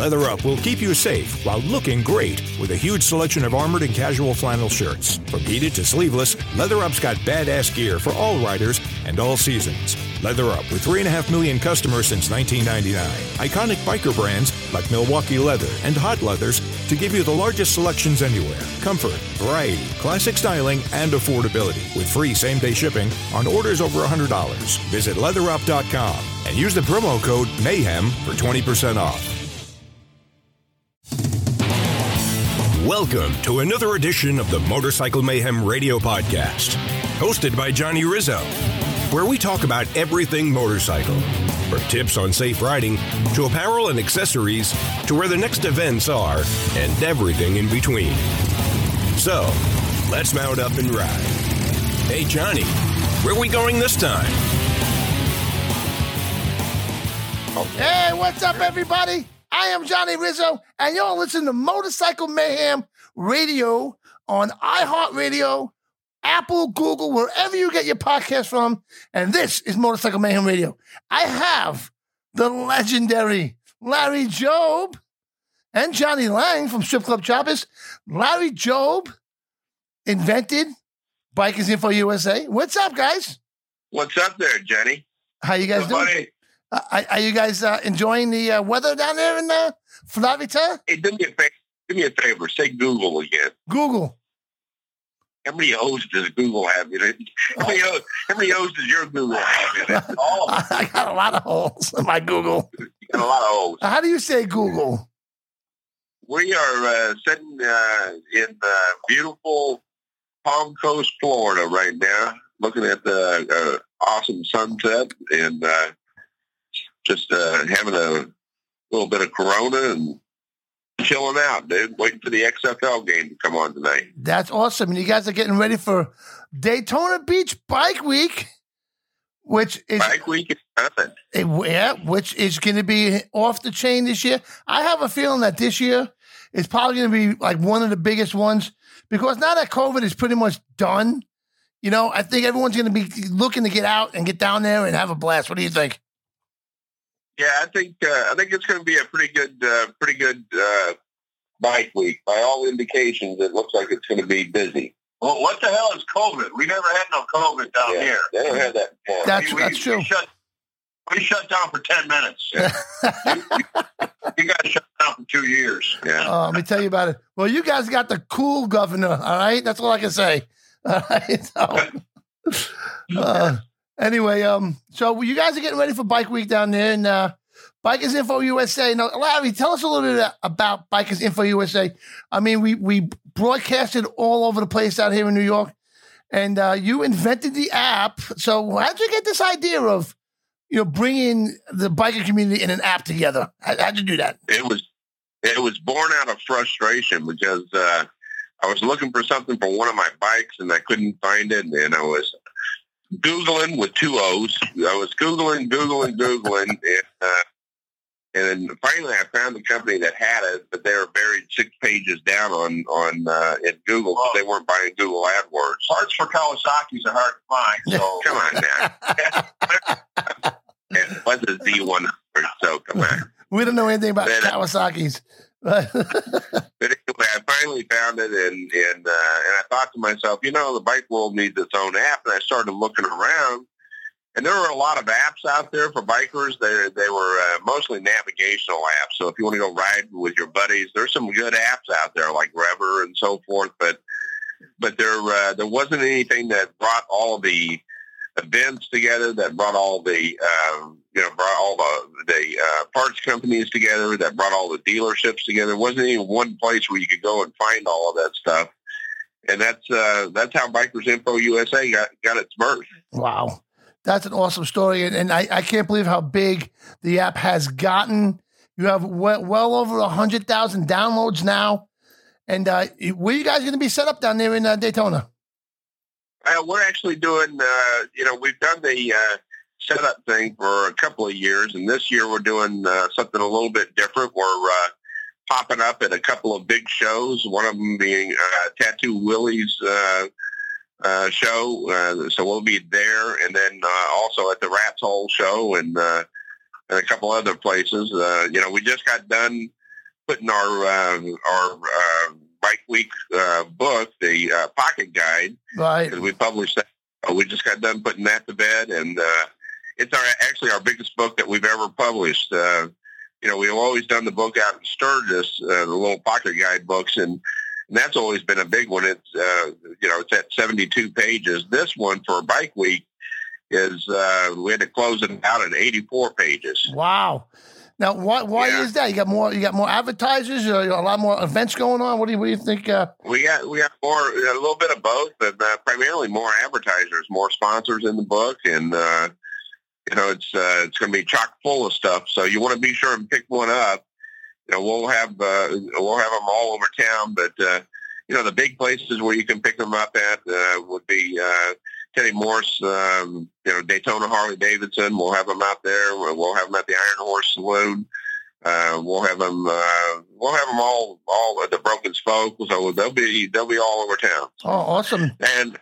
Leather Up will keep you safe while looking great with a huge selection of armored and casual flannel shirts. From heated to sleeveless, Leather Up's got badass gear for all riders and all seasons. Leather Up with 3.5 million customers since 1999. Iconic biker brands like Milwaukee Leather and Hot Leathers to give you the largest selections anywhere. Comfort, variety, classic styling, and affordability with free same day shipping on orders over $100. Visit leatherup.com and use the promo code MAYHEM for 20% off. Welcome to another edition of the Motorcycle Mayhem Radio Podcast, hosted by Johnny Rizzo, where we talk about everything motorcycle, from tips on safe riding to apparel and accessories to where the next events are and everything in between. So, let's mount up and ride. Hey, Johnny, where are we going this time? Hey, what's up, everybody? I am Johnny Rizzo, and you're listening to Motorcycle Mayhem Radio on iHeartRadio, Apple, Google, wherever you get your podcast from. And this is Motorcycle Mayhem Radio. I have the legendary Larry Jobe and Johnny Lange from Strip Club Choppers. Larry Jobe invented Bikers Info USA. What's up, guys? What's up there, Jenny? How you guys doing? Buddy, Uh, are- you guys uh, enjoying the uh, weather down there in uh, Florida? hey, do me a favor. Do me a favor. Say Google again. Google. How many O's does Google have in it? How many O's, how many O's does your Google have in it? I got a lot of holes in my Google. You got a lot of O's. How do you say Google? We are uh, sitting uh, in beautiful Palm Coast, Florida right now, looking at the uh, awesome sunset and uh, just uh, having a little bit of Corona and chilling out, dude. Waiting for the XFL game to come on tonight. That's awesome. And you guys are getting ready for Daytona Beach Bike Week, which is Bike week is nothing. yeah, which is going to be off the chain this year. I have a feeling that this year is probably going to be like one of the biggest ones because now that COVID is pretty much done, you know, I think everyone's going to be looking to get out and get down there and have a blast. What do you think? Yeah, I think uh, I think it's going to be a pretty good, uh, pretty good uh, bike week. By all indications, it looks like it's going to be busy. Well, what the hell is COVID? We never had no COVID down Yeah, here. They don't have that before. That's we, that's we true. shut, we shut down for 10 minutes. you guys shut down for two years. yeah. Oh, let me tell you about it. Well, you guys got the cool governor. All right, that's all I can say. All right. So, uh, anyway, um, so you guys are getting ready for Bike Week down there, and uh, Bikers Info USA. Now, Larry, tell us a little bit about Bikers Info USA. I mean, we we broadcasted all over the place out here in New York, and uh, you invented the app. So, how'd you get this idea of you know bringing the biker community in an app together? How, how'd you do that? It was it was born out of frustration because uh, I was looking for something for one of my bikes and I couldn't find it, and I was googling with two O's. I was googling, googling, googling, and uh, and then finally I found the company that had it, but they were buried six pages down on on uh, in Google because they weren't buying Google AdWords. Parts for Kawasaki's are hard to find. So Come on now. it was a Z100, so come on. We don't know anything about But, uh, Kawasaki's. But anyway, I finally found it, and and uh, and I thought to myself, you know, the bike world needs its own app. And I started looking around, and there were a lot of apps out there for bikers. They they were uh, mostly navigational apps. So if you want to go ride with your buddies, there's some good apps out there like Rever and so forth. But but there uh, there wasn't anything that brought all the events together, that brought all the um, you know brought all the the uh, parts companies together, that brought all the dealerships together. There wasn't even one place where you could go and find all of that stuff. And that's uh, that's how Bikers Info USA got got its birth. Wow. That's an awesome story. And, and I, I can't believe how big the app has gotten. You have well, well over 100,000 downloads now. And uh, where you guys going to be set up down there in uh, Daytona? Uh, we're actually doing, uh, you know, we've done the uh, setup thing for a couple of years, and this year we're doing uh, something a little bit different. We're uh, popping up at a couple of big shows, one of them being uh, Tattoo Willie's uh, uh, show. Uh, so we'll be there, and then uh, also at the Rats Hole show and, uh, and a couple other places. Uh, you know, we just got done putting our uh, our uh, bike week uh, book, the uh, pocket guide, Right. we published that. Uh, we just got done putting that to bed, and uh, it's our actually our biggest book that we've ever published. Uh, you know, we've always done the book out in Sturgis, uh, the little pocket guide books, and, and that's always been a big one. It's uh, you know, it's at seventy-two pages. This one for Bike Week is uh, we had to close it out at eighty-four pages. Wow. Now, why why Yeah. is that? You got more you got more advertisers, or a lot more events going on. What do you what do you think? Uh, We got we got more a little bit of both, but uh, primarily more advertisers, more sponsors in the book, and uh, you know it's uh, it's going to be chock full of stuff. So you want to be sure and pick one up. You know we'll have uh, we'll have them all over town, but uh, you know the big places where you can pick them up at uh, would be Teddy Morse, um, you know Daytona Harley Davidson. We'll have them out there. We'll we'll have them at the Iron Horse Saloon. Uh, we'll have them. Uh, we'll have them all, all at the Broken Spoke. So they'll be they'll be all over town oh, awesome. and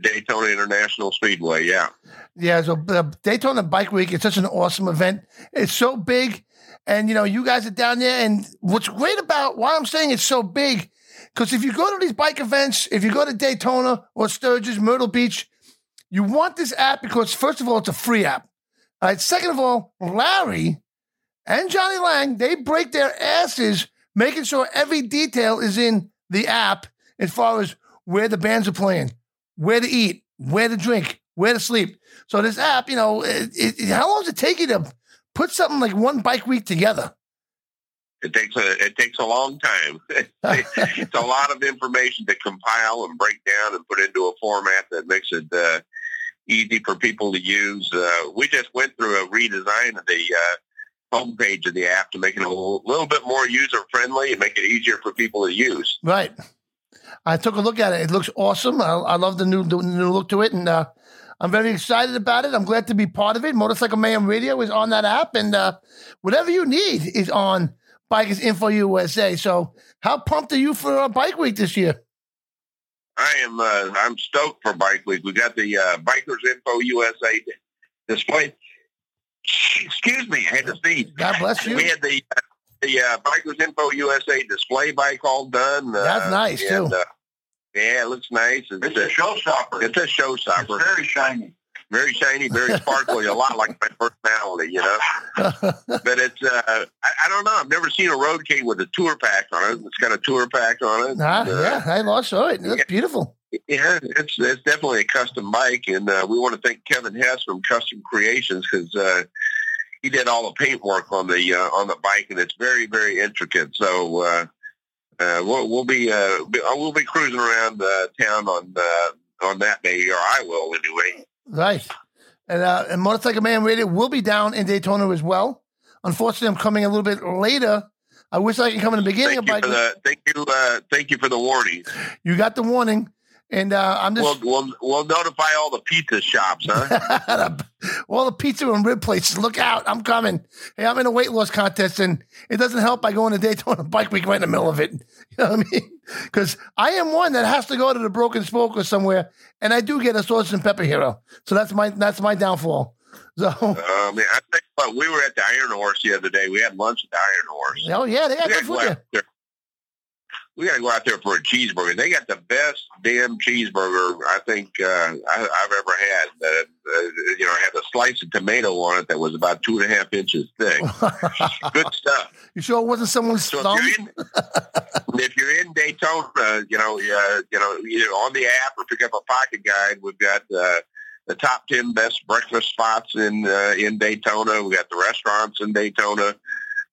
Daytona International Speedway. Yeah, Yeah, so uh, Daytona Bike Week is such an awesome event. It's so big, and you know you guys are down there. And what's great about why I'm saying it's so big, because if you go to these bike events, if you go to Daytona or Sturgis, Myrtle Beach, you want this app because first of all it's a free app. All right. Second of all, Larry and Johnny Lange they break their asses making sure every detail is in the app as far as where the bands are playing, where to eat, where to drink, where to sleep. So this app, you know, it, it, how long does it take you to put something like one bike week together? it takes a it takes a long time. it's a lot of information to compile and break down and put into a format that makes it uh, easy for people to use. Uh, we just went through a redesign of the uh, homepage of the app to make it a little, bit more user friendly and make it easier for people to use. Right. I took a look at it. It looks awesome. I, I love the new the new look to it, and uh, I'm very excited about it. I'm glad to be part of it. Motorcycle Mayhem Radio is on that app, and uh, whatever you need is on Bikers Info USA. So, how pumped are you for uh, Bike Week this year? I am uh, I'm stoked for Bike Week. We got the uh, Bikers Info USA display. Excuse me, I had to sneeze. God bless you. We had the uh, the uh, Bikers Info USA display bike all done. Uh, That's nice, and, too. Uh, yeah, it looks nice. It's, It's a showstopper. It's a showstopper. It's very shiny. Very shiny, very sparkly, a lot like my personality, you know. But it's uh, I, I don't know. I've never seen a road king with a tour pack on it. It's got a tour pack on it. Ah, Uh, yeah, I lost saw it. It yeah. beautiful. Yeah, it's it's definitely a custom bike, and uh, we want to thank Kevin Hess from Custom Creations because uh, he did all the paintwork on the uh, on the bike, and it's very very intricate. So uh, uh, we'll, we'll be uh, be- uh, we'll be cruising around uh, town on uh, on that day, or I will anyway. Right. And, uh, and Motorcycle Mayhem Radio will be down in Daytona as well. Unfortunately, I'm coming a little bit later. I wish I could come in the beginning Thank of you Bike for the thank you uh, thank you for the warning. You got the warning. And uh, I'm just We'll, we'll we'll notify all the pizza shops, huh? all the pizza and rib places. Look out! I'm coming. Hey, I'm in a weight loss contest, and it doesn't help by going to Daytona Bike Week right in the middle of it. You know what I mean? Because I am one that has to go to the Broken Spoke or somewhere, and I do get a sauce and pepper hero. So that's my that's my downfall. So um, I think but we were at the Iron Horse the other day. We had lunch at the Iron Horse. oh yeah, they got good food there. We got to go out there for a cheeseburger. They got the best damn cheeseburger I think uh, I, I've ever had. Uh, uh, you know, had a slice of tomato on it that was about two and a half inches thick. Good stuff. you sure it wasn't someone's So thumb? if you're in, if you're in Daytona, you know, uh, you know, either on the app or pick up a pocket guide. We've got uh, the top ten best breakfast spots in uh, in Daytona. We got the restaurants in Daytona,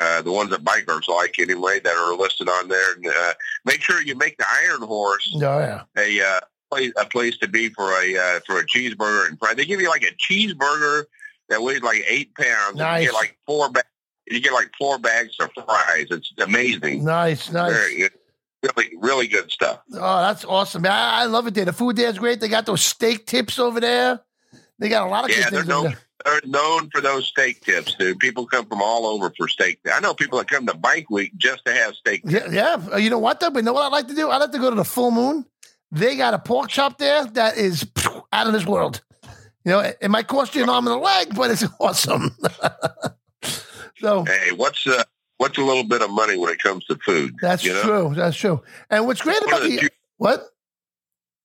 uh, the ones that bikers like anyway that are listed on there. And, uh, make sure you make the Iron Horse Oh yeah. a uh, place a place to be for a uh, for a cheeseburger and fries. They give you like a cheeseburger that weighs like eight pounds. And Nice. you get like four bags. You get like four bags of fries. It's amazing. Nice, nice. Very good. Really, really good stuff. Oh, that's awesome. I, I love it there. The food there is great. They got those steak tips over there. They got a lot of Yeah, good they're known, they're known for those steak tips, dude. People come from all over for steak. I know people that come to Bike Week just to have steak tips. Yeah, yeah. Uh, You know what though? But you know what I like to do? I like to go to the Full Moon. They got a pork chop there that is out of this world. You know, it, it might cost you an arm and a leg, but it's awesome. so Hey, what's uh, what's a little bit of money when it comes to food? That's you know? true. That's true. And what's great One about the the what?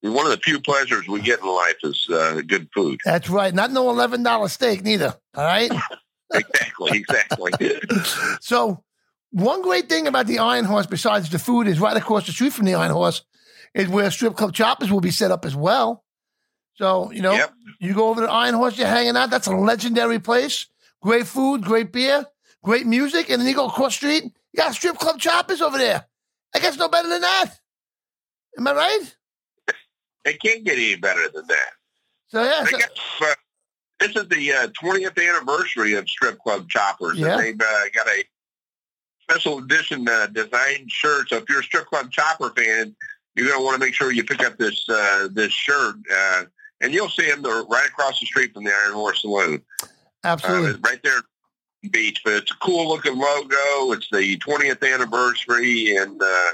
One of the few pleasures we get in life is uh, good food. That's right. Not no eleven dollar steak neither. All right. Exactly, exactly. So, one great thing about the Iron Horse, besides the food, is right across the street from the Iron Horse, is where strip club choppers will be set up as well. So, you know, Yep. you go over to Iron Horse, you're hanging out. That's a legendary place. Great food, great beer, great music, and then you go across the street, you got strip club choppers over there. I guess no better than that. Am I right? It can't get any better than that. So yeah, so- got, uh, this is the uh, 20th anniversary of Strip Club Choppers. Yeah. And they've uh, got a special edition uh, design shirt. So if you're a Strip Club Chopper fan, you're going to want to make sure you pick up this uh, this shirt. Uh, and you'll see them right across the street from the Iron Horse Saloon. absolutely. Right there beach. But it's a cool looking logo. It's the 20th anniversary and, uh,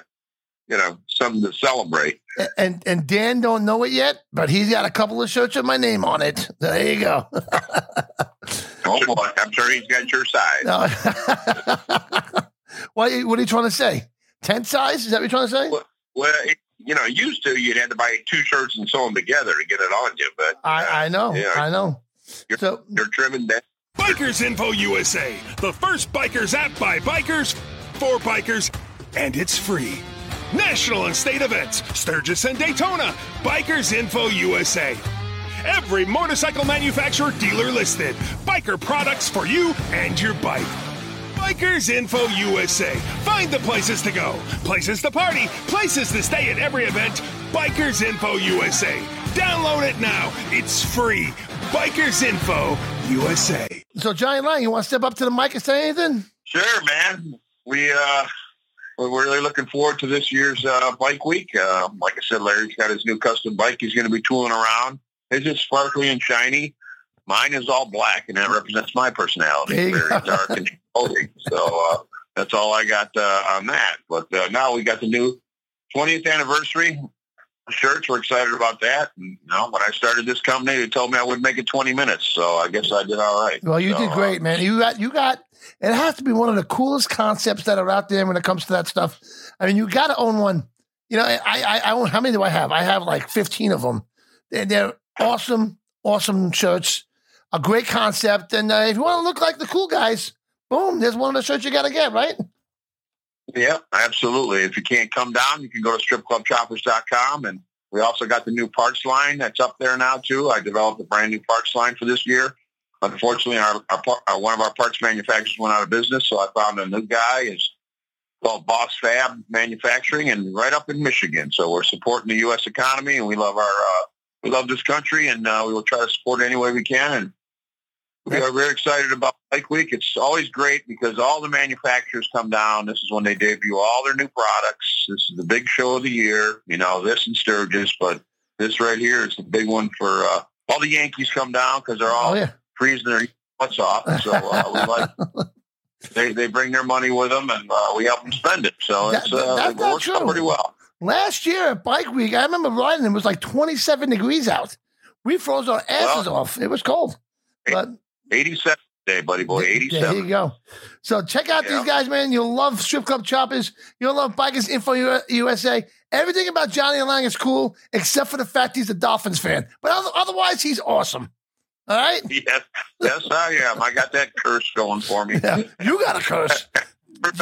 you know, something to celebrate. and and Dan don't know it yet, but he's got a couple of shirts with my name on it. There you go. Oh, boy. I'm sure he's got your size. No. what, what are you trying to say? Tent size? Is that what you're trying to say? Well, it, you know, used to you'd have to buy two shirts and sew them together to get it on you, but uh, I, I know. I know. You're- So they're trimming that. Bikers Info USA, the first bikers app by bikers for bikers, and it's free. National and state events, Sturgis and Daytona, Bikers Info USA. Every motorcycle manufacturer dealer listed. Biker products for you and your bike. Bikers Info USA. Find the places to go, places to party, places to stay at every event. Bikers Info USA. Download it now. It's free. Bikers Info USA. so Johnny Lange, you want to step up to the mic and say anything? Sure, man. We uh, we're really looking forward to this year's uh, bike week. Uh, like I said, Larry's got his new custom bike. He's going to be tooling around. His is sparkly and shiny. Mine is all black, and that represents my personality. Very dark and holy. So uh, that's all I got uh, on that. But uh, now we got the new 20th anniversary shirts. We're excited about that. And, you know, when I started this company, they told me I would make it 20 minutes. So I guess I did all right. Well, you So, did uh, great, man. You got you got it has to be one of the coolest concepts that are out there when it comes to that stuff. I mean, you got to own one. You know, I, I I own how many do I have? I have like 15 of them. They're, they're awesome, awesome shirts. A great concept. And uh, if you want to look like the cool guys, boom, there's one of the shirts you got to get, right? Yeah, absolutely. If you can't come down, you can go to stripclubchoppers.com. And we also got the new parts line that's up there now, too. I developed a brand new parts line for this year. Unfortunately, our, our, our one of our parts manufacturers went out of business, so I found a new guy. It's called Boss Fab Manufacturing, and right up in Michigan. So we're supporting the U.S. economy, and we love our uh, we love this country, and uh, we will try to support it any way we can. And we are very excited about Bike Week. It's always great because all the manufacturers come down. This is when they debut all their new products. This is the big show of the year. You know, this and Sturgis, but this right here is the big one for uh, all the Yankees come down because they're all Oh yeah. freezing their butts off. So uh, we like they they bring their money with them, and uh, we help them spend it. So That- it's uh, it works out pretty well. Last year at Bike Week, I remember riding. It was like 27 degrees out. We froze our asses Well- off. It was cold. But Eighty-seven day, buddy boy. 87. There you go. So check out Yeah. these guys, man. You'll love Strip Club Choppers. You'll love Bikers Info USA. Everything about Johnny Lange is cool, except for the fact he's a Dolphins fan. But otherwise, he's awesome. All right? Yes, yes, I am. I got that curse going for me. Yeah. You got a curse.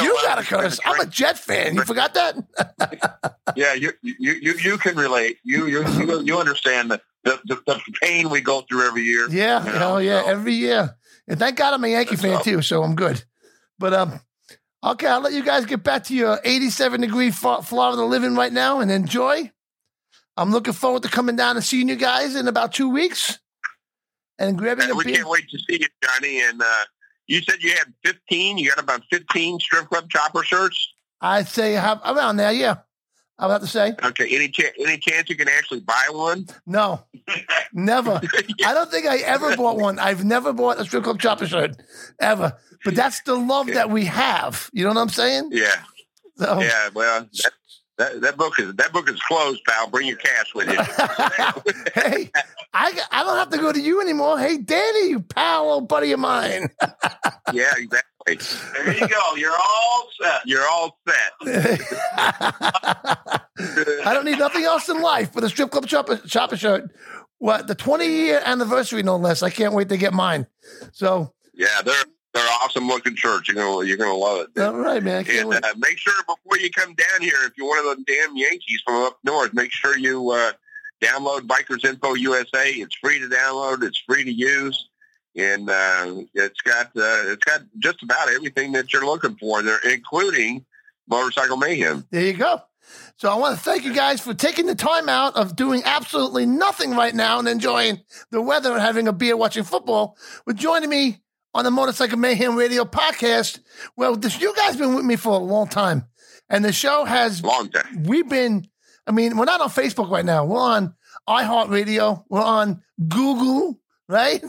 You got a curse. I'm a Jet fan. You forgot that? Yeah, you you you, you can relate. You you you, understand the, the the the pain we go through every year. Yeah. You know, Oh, yeah. so- Every year. And thank God I'm a Yankee That's fan, all. too. So I'm good. But, um, okay, I'll let you guys get back to your 87 degree Florida living right now and enjoy. I'm looking forward to coming down and seeing you guys in about two weeks and grabbing a we beer. can't wait to see you, Johnny. And uh, you said you had 15. You got about 15 strip club chopper shirts. I'd say have around there, yeah. I would have to say Okay. Any chance? Any chance you can actually buy one? no, never. I don't think I ever bought one. I've never bought a strip club chopper shirt ever. But that's the love that we have. You know what I'm saying? Yeah. So, Yeah. Well, that, that that book is that book is closed, pal. Bring your cash with you. hey, I I don't have to go to you anymore. Hey, Danny, you pal, old buddy of mine. yeah. Exactly. There you go. You're all set. You're all set. I don't need nothing else in life but a strip club shopper, shopper shirt. What the 20 year anniversary, no less. I can't wait to get mine. So, Yeah, they're they're awesome looking shirts. You're gonna you're gonna love it. all right, man. And uh, make sure before you come down here, if you're one of those damn Yankees from up north, make sure you uh, download Bikers Info USA. It's free to download. It's free to use, and uh, it's got uh, it's got just about everything that you're looking for there, including Motorcycle Mayhem. There you go. So I want to thank you guys for taking the time out of doing absolutely nothing right now and enjoying the weather and having a beer watching football with joining me on the Motorcycle Mayhem Radio podcast. Well, this, you guys have been with me for a long time, and the show has Long time. we've been. I mean, we're not on Facebook right now. We're on iHeartRadio. We're on Google, right?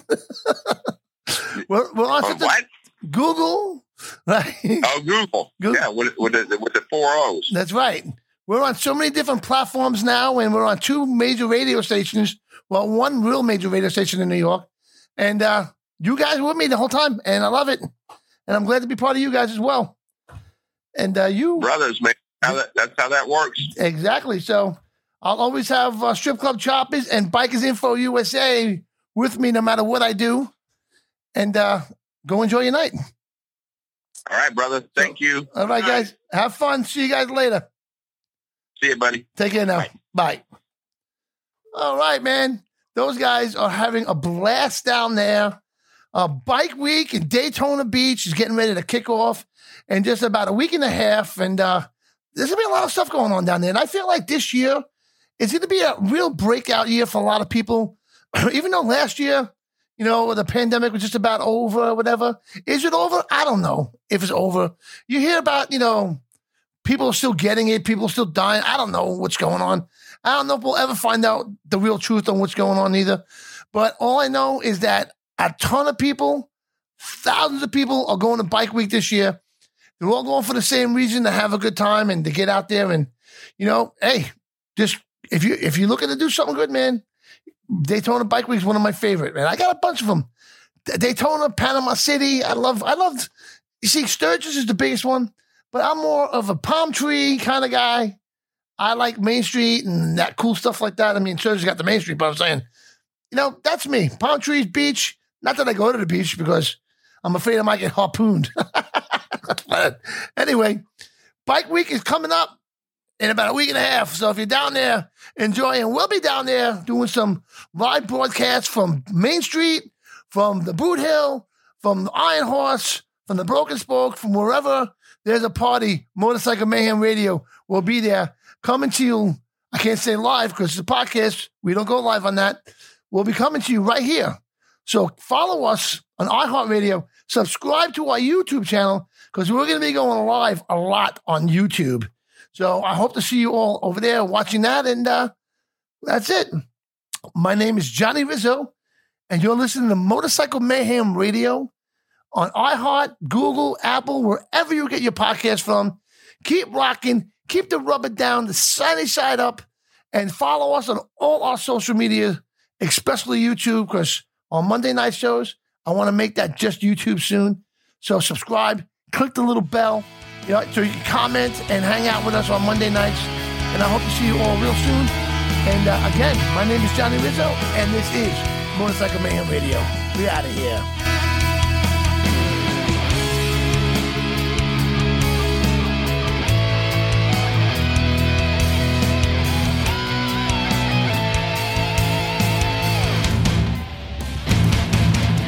we're, we're on such a- what? Google, right? Oh, Google. Google. Yeah, with, with, the, with the four O's. That's right. We're on so many different platforms now, and we're on two major radio stations. Well, one real major radio station in New York. And uh, you guys were with me the whole time, and I love it. And I'm glad to be part of you guys as well. And uh, you, Brothers, man. How that, that's how that works. exactly. So I'll always have uh, Strip Club Choppers and Bikers Info USA with me no matter what I do. And uh, go enjoy your night. All right, brother. Thank you. All right, guys. Have fun. See you guys later. See you, buddy. Take care now. Bye. Bye. All right, man. Those guys are having a blast down there. Uh, bike week in Daytona Beach is getting ready to kick off in just about a week and a half. And uh, there's going to be a lot of stuff going on down there. And I feel like this year is going to be a real breakout year for a lot of people. Even though last year, you know, the pandemic was just about over or whatever. Is it over? I don't know if it's over. You hear about, you know, people are still getting it, people are still dying. I don't know what's going on. I don't know if we'll ever find out the real truth on what's going on either. But all I know is that a ton of people, thousands of people are going to Bike Week this year. They're all going for the same reason to have a good time and to get out there and, you know, hey, just if you if you're looking to do something good, man, Daytona Bike Week is one of my favorite, man. I got a bunch of them. Daytona, Panama City. I love. I love. You see, Sturgis is the biggest one, but I'm more of a palm tree kind of guy. I like Main Street and that cool stuff like that. I mean, Sturgis got the Main Street, but I'm saying, you know, that's me. Palm trees, beach. Not that I go to the beach because I'm afraid I might get harpooned. anyway, Bike Week is coming up in about a week and a half. So if you're down there enjoying, we'll be down there doing some live broadcasts from Main Street, from the Boot Hill, from the Iron Horse, from the Broken Spoke, from wherever there's a party. Motorcycle Mayhem Radio will be there coming to you. I can't say live because it's a podcast. We don't go live on that. We'll be coming to you right here. So follow us on iHeartRadio. Subscribe to our YouTube channel because we're going to be going live a lot on YouTube. So I hope to see you all over there watching that. And uh, that's it. My name is Johnny Rizzo, and you're listening to Motorcycle Mayhem Radio on iHeart, Google, Apple, wherever you get your podcast from. Keep rocking, keep the rubber down, the sunny side up, and follow us on all our social media, especially YouTube, because on Monday night shows, I want to make that just YouTube soon. So subscribe, click the little bell, you know, so you can comment and hang out with us on Monday nights. And I hope to see you all real soon. And uh, again, my name is Johnny Rizzo, and this is Motorcycle Mayhem Radio. We out of here.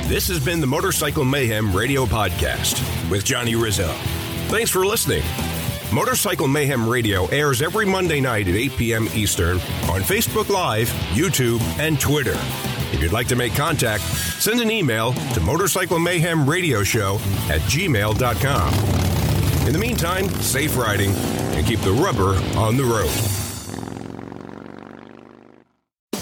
This has been the Motorcycle Mayhem Radio Podcast with Johnny Rizzo. Thanks for listening. Motorcycle Mayhem Radio airs every Monday night at 8 p.m. Eastern on Facebook Live, YouTube, and Twitter. If you'd like to make contact, send an email to Motorcycle Mayhem Radio Show at gmail.com. In the meantime, safe riding and keep the rubber on the road.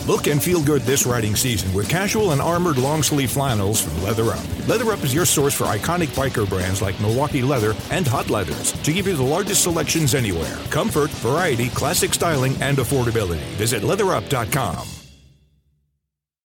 Look and feel good this riding season with casual and armored long sleeve flannels from Leather Up. Leather Up is your source for iconic biker brands like Milwaukee Leather and Hot Leathers to give you the largest selections anywhere. Comfort, variety, classic styling, and affordability. Visit leatherup.com.